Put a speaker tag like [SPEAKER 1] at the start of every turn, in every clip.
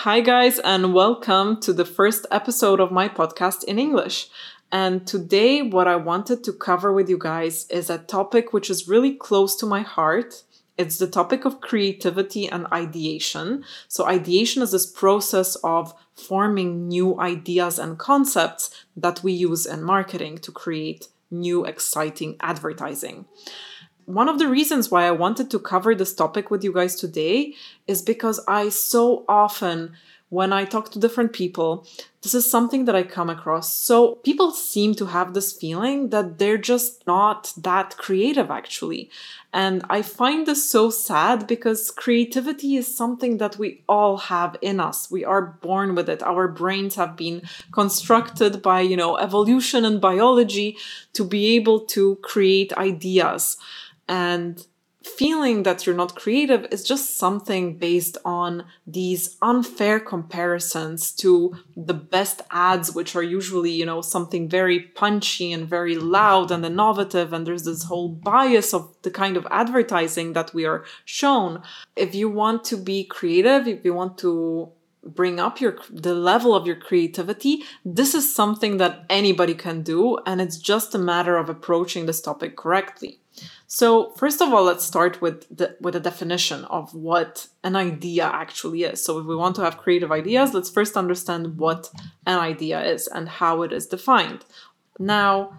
[SPEAKER 1] Hi, guys, and welcome to the first episode of my podcast in English. And today, what I wanted to cover with you guys is a topic which is really close to my heart. It's the topic of creativity and ideation. So, ideation is this process of forming new ideas and concepts that we use in marketing to create new, exciting advertising one of the reasons why I wanted to cover this topic with you guys today is because I so often, when I talk to different people, this is something that I come across. So people seem to have this feeling that they're just not that creative, actually. And I find this so sad because creativity is something that we all have in us. We are born with it. Our brains have been constructed by, you know, evolution and biology to be able to create ideas and feeling that you're not creative is just something based on these unfair comparisons to the best ads which are usually you know something very punchy and very loud and innovative and there's this whole bias of the kind of advertising that we are shown. If you want to be creative if you want to bring up your the level of your creativity this is something that anybody can do and it's just a matter of approaching this topic correctly so first of all, let's start with the, with a definition of what an idea actually is. So if we want to have creative ideas, let's first understand what an idea is and how it is defined. Now,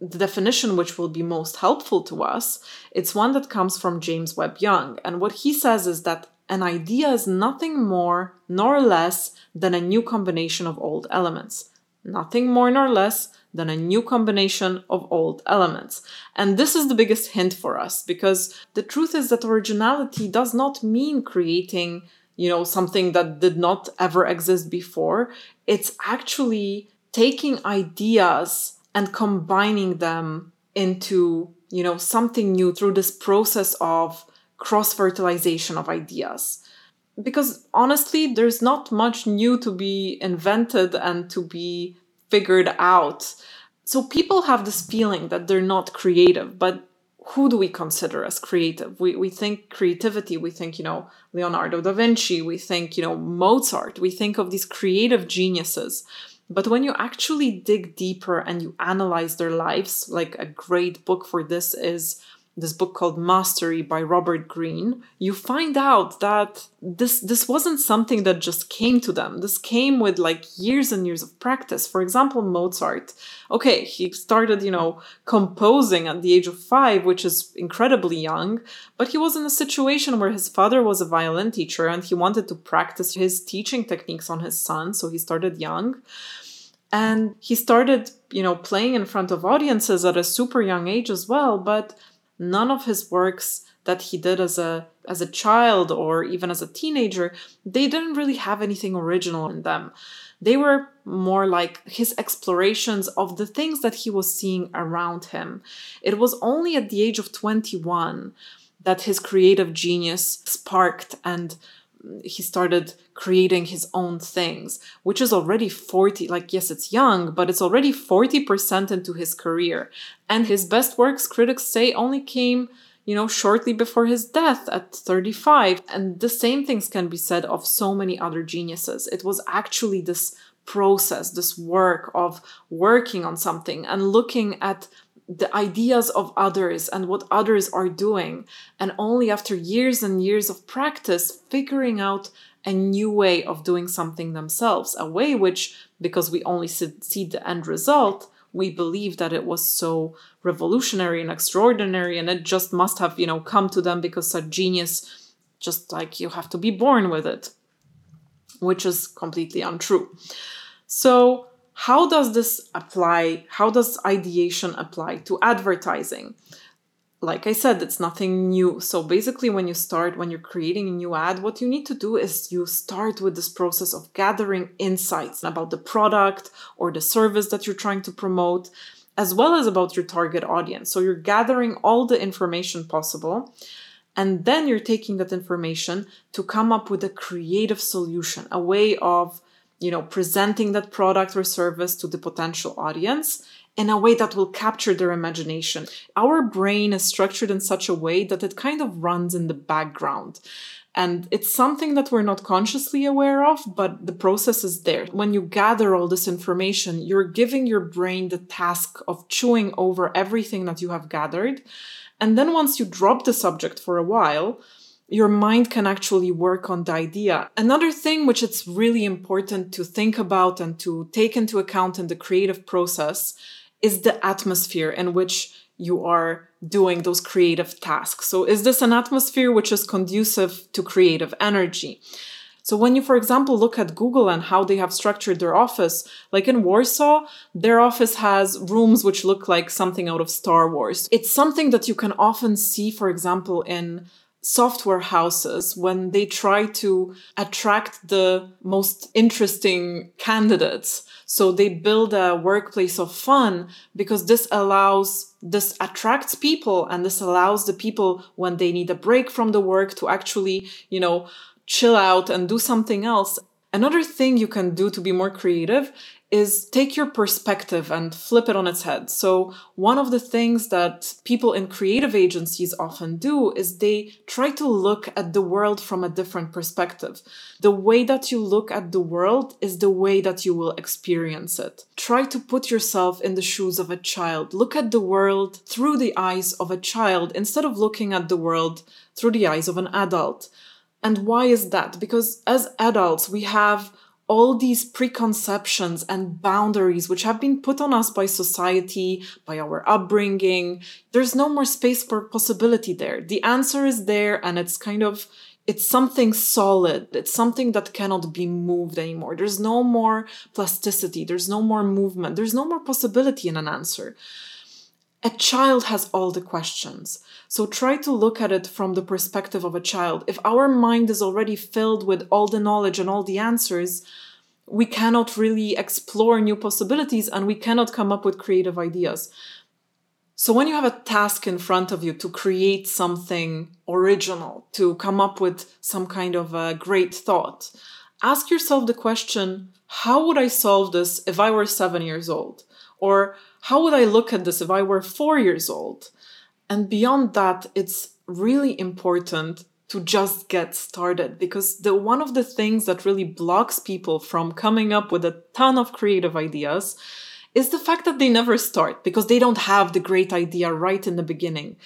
[SPEAKER 1] the definition which will be most helpful to us, it's one that comes from James Webb Young, and what he says is that an idea is nothing more nor less than a new combination of old elements. Nothing more nor less than a new combination of old elements. And this is the biggest hint for us because the truth is that originality does not mean creating, you know, something that did not ever exist before. It's actually taking ideas and combining them into, you know, something new through this process of cross fertilization of ideas because honestly, there's not much new to be invented and to be figured out. So people have this feeling that they're not creative, but who do we consider as creative? We, we think creativity, we think, you know, Leonardo da Vinci, we think, you know, Mozart, we think of these creative geniuses. But when you actually dig deeper and you analyze their lives, like a great book for this is this book called Mastery by Robert Greene, you find out that this this wasn't something that just came to them. This came with like years and years of practice. For example, Mozart. Okay, he started, you know, composing at the age of 5, which is incredibly young, but he was in a situation where his father was a violin teacher and he wanted to practice his teaching techniques on his son, so he started young. And he started, you know, playing in front of audiences at a super young age as well, but none of his works that he did as a as a child or even as a teenager they didn't really have anything original in them. They were more like his explorations of the things that he was seeing around him. It was only at the age of 21 that his creative genius sparked and he started creating his own things, which is already 40, like, yes, it's young, but it's already 40% into his career. And his best works, critics say, only came, you know, shortly before his death at 35. And the same things can be said of so many other geniuses. It was actually this process, this work of working on something and looking at the ideas of others and what others are doing. And only after years and years of practice, figuring out a new way of doing something themselves, a way which, because we only see the end result, we believe that it was so revolutionary and extraordinary and it just must have, you know, come to them because such genius, just like you have to be born with it, which is completely untrue. So, how does this apply? How does ideation apply to advertising? Like I said, it's nothing new. So basically, when you start, when you're creating a new ad, what you need to do is you start with this process of gathering insights about the product or the service that you're trying to promote, as well as about your target audience. So you're gathering all the information possible. And then you're taking that information to come up with a creative solution, a way of you know, presenting that product or service to the potential audience in a way that will capture their imagination. Our brain is structured in such a way that it kind of runs in the background. And it's something that we're not consciously aware of, but the process is there. When you gather all this information, you're giving your brain the task of chewing over everything that you have gathered. And then once you drop the subject for a while, your mind can actually work on the idea. Another thing which it's really important to think about and to take into account in the creative process is the atmosphere in which you are doing those creative tasks. So, is this an atmosphere which is conducive to creative energy? So, when you, for example, look at Google and how they have structured their office, like in Warsaw, their office has rooms which look like something out of Star Wars. It's something that you can often see, for example, in software houses when they try to attract the most interesting candidates. So they build a workplace of fun because this allows, this attracts people and this allows the people when they need a break from the work to actually, you know, chill out and do something else. Another thing you can do to be more creative is take your perspective and flip it on its head. So, one of the things that people in creative agencies often do is they try to look at the world from a different perspective. The way that you look at the world is the way that you will experience it. Try to put yourself in the shoes of a child. Look at the world through the eyes of a child instead of looking at the world through the eyes of an adult. And why is that? Because as adults, we have all these preconceptions and boundaries which have been put on us by society, by our upbringing. There's no more space for possibility there. The answer is there and it's kind of it's something solid. It's something that cannot be moved anymore. There's no more plasticity. There's no more movement. There's no more possibility in an answer. A child has all the questions. So try to look at it from the perspective of a child. If our mind is already filled with all the knowledge and all the answers, we cannot really explore new possibilities and we cannot come up with creative ideas. So when you have a task in front of you to create something original, to come up with some kind of a great thought, ask yourself the question, how would I solve this if I were seven years old? Or how would I look at this if I were four years old? And beyond that, it's really important to just get started because the one of the things that really blocks people from coming up with a ton of creative ideas is the fact that they never start because they don't have the great idea right in the beginning.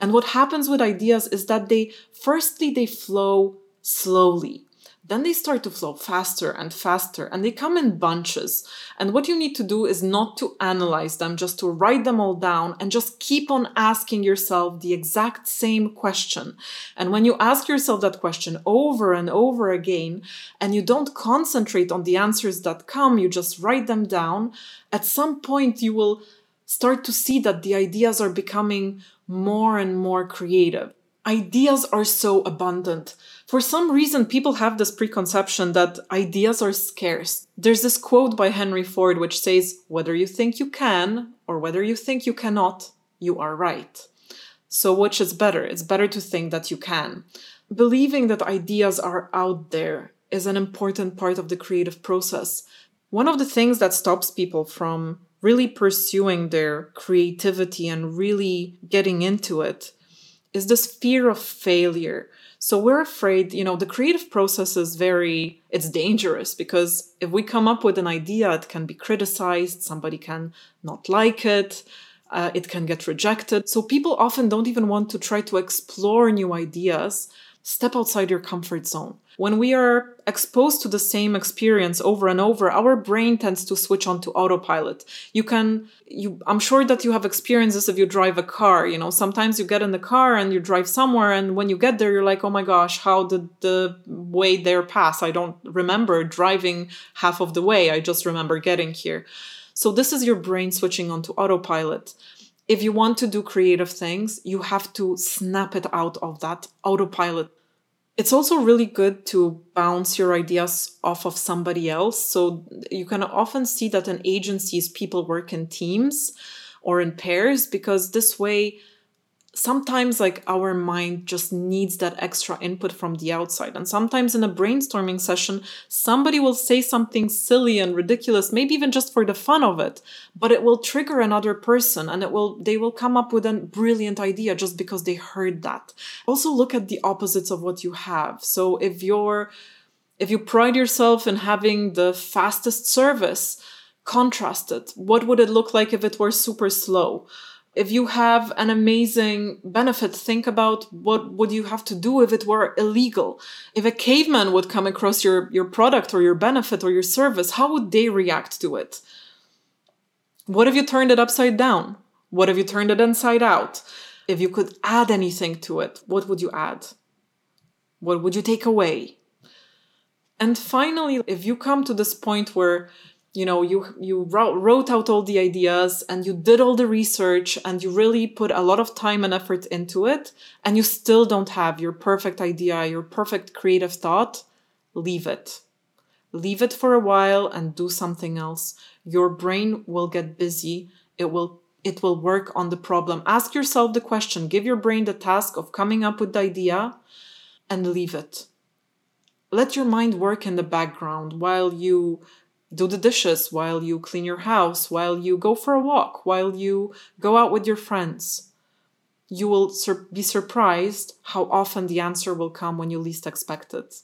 [SPEAKER 1] And what happens with ideas is that they firstly they flow slowly then they start to flow faster and faster and they come in bunches. And what you need to do is not to analyze them, just to write them all down and just keep on asking yourself the exact same question. And when you ask yourself that question over and over again, and you don't concentrate on the answers that come, you just write them down, at some point you will start to see that the ideas are becoming more and more creative. Ideas are so abundant for some reason, people have this preconception that ideas are scarce. There's this quote by Henry Ford which says, Whether you think you can or whether you think you cannot, you are right. So, which is better? It's better to think that you can. Believing that ideas are out there is an important part of the creative process. One of the things that stops people from really pursuing their creativity and really getting into it is this fear of failure so we're afraid, you know, the creative process is very, it's dangerous because if we come up with an idea, it can be criticized, somebody can not like it, uh, it can get rejected. So people often don't even want to try to explore new ideas, step outside your comfort zone. When we are exposed to the same experience over and over, our brain tends to switch on to autopilot. You can, you, I'm sure that you have experiences if you drive a car. You know, sometimes you get in the car and you drive somewhere, and when you get there, you're like, oh my gosh, how did the way there pass? I don't remember driving half of the way. I just remember getting here. So, this is your brain switching on to autopilot if you want to do creative things, you have to snap it out of that autopilot it's also really good to bounce your ideas off of somebody else. So you can often see that in agencies, people work in teams or in pairs because this way sometimes like our mind just needs that extra input from the outside. And sometimes in a brainstorming session somebody will say something silly and ridiculous maybe even just for the fun of it but it will trigger another person and it will they will come up with a brilliant idea just because they heard that. Also look at the opposites of what you have. So if you're if you pride yourself in having the fastest service contrast it what would it look like if it were super slow if you have an amazing benefit think about what would you have to do if it were illegal. If a caveman would come across your your product or your benefit or your service how would they react to it? What if you turned it upside down? What if you turned it inside out? If you could add anything to it what would you add? What would you take away? And finally if you come to this point where you know you you wrote out all the ideas and you did all the research and you really put a lot of time and effort into it and you still don't have your perfect idea your perfect creative thought leave it. Leave it for a while and do something else. Your brain will get busy. It will it will work on the problem. Ask yourself the question. Give your brain the task of coming up with the idea and leave it. Let your mind work in the background while you do the dishes while you clean your house, while you go for a walk, while you go out with your friends. You will sur- be surprised how often the answer will come when you least expect it.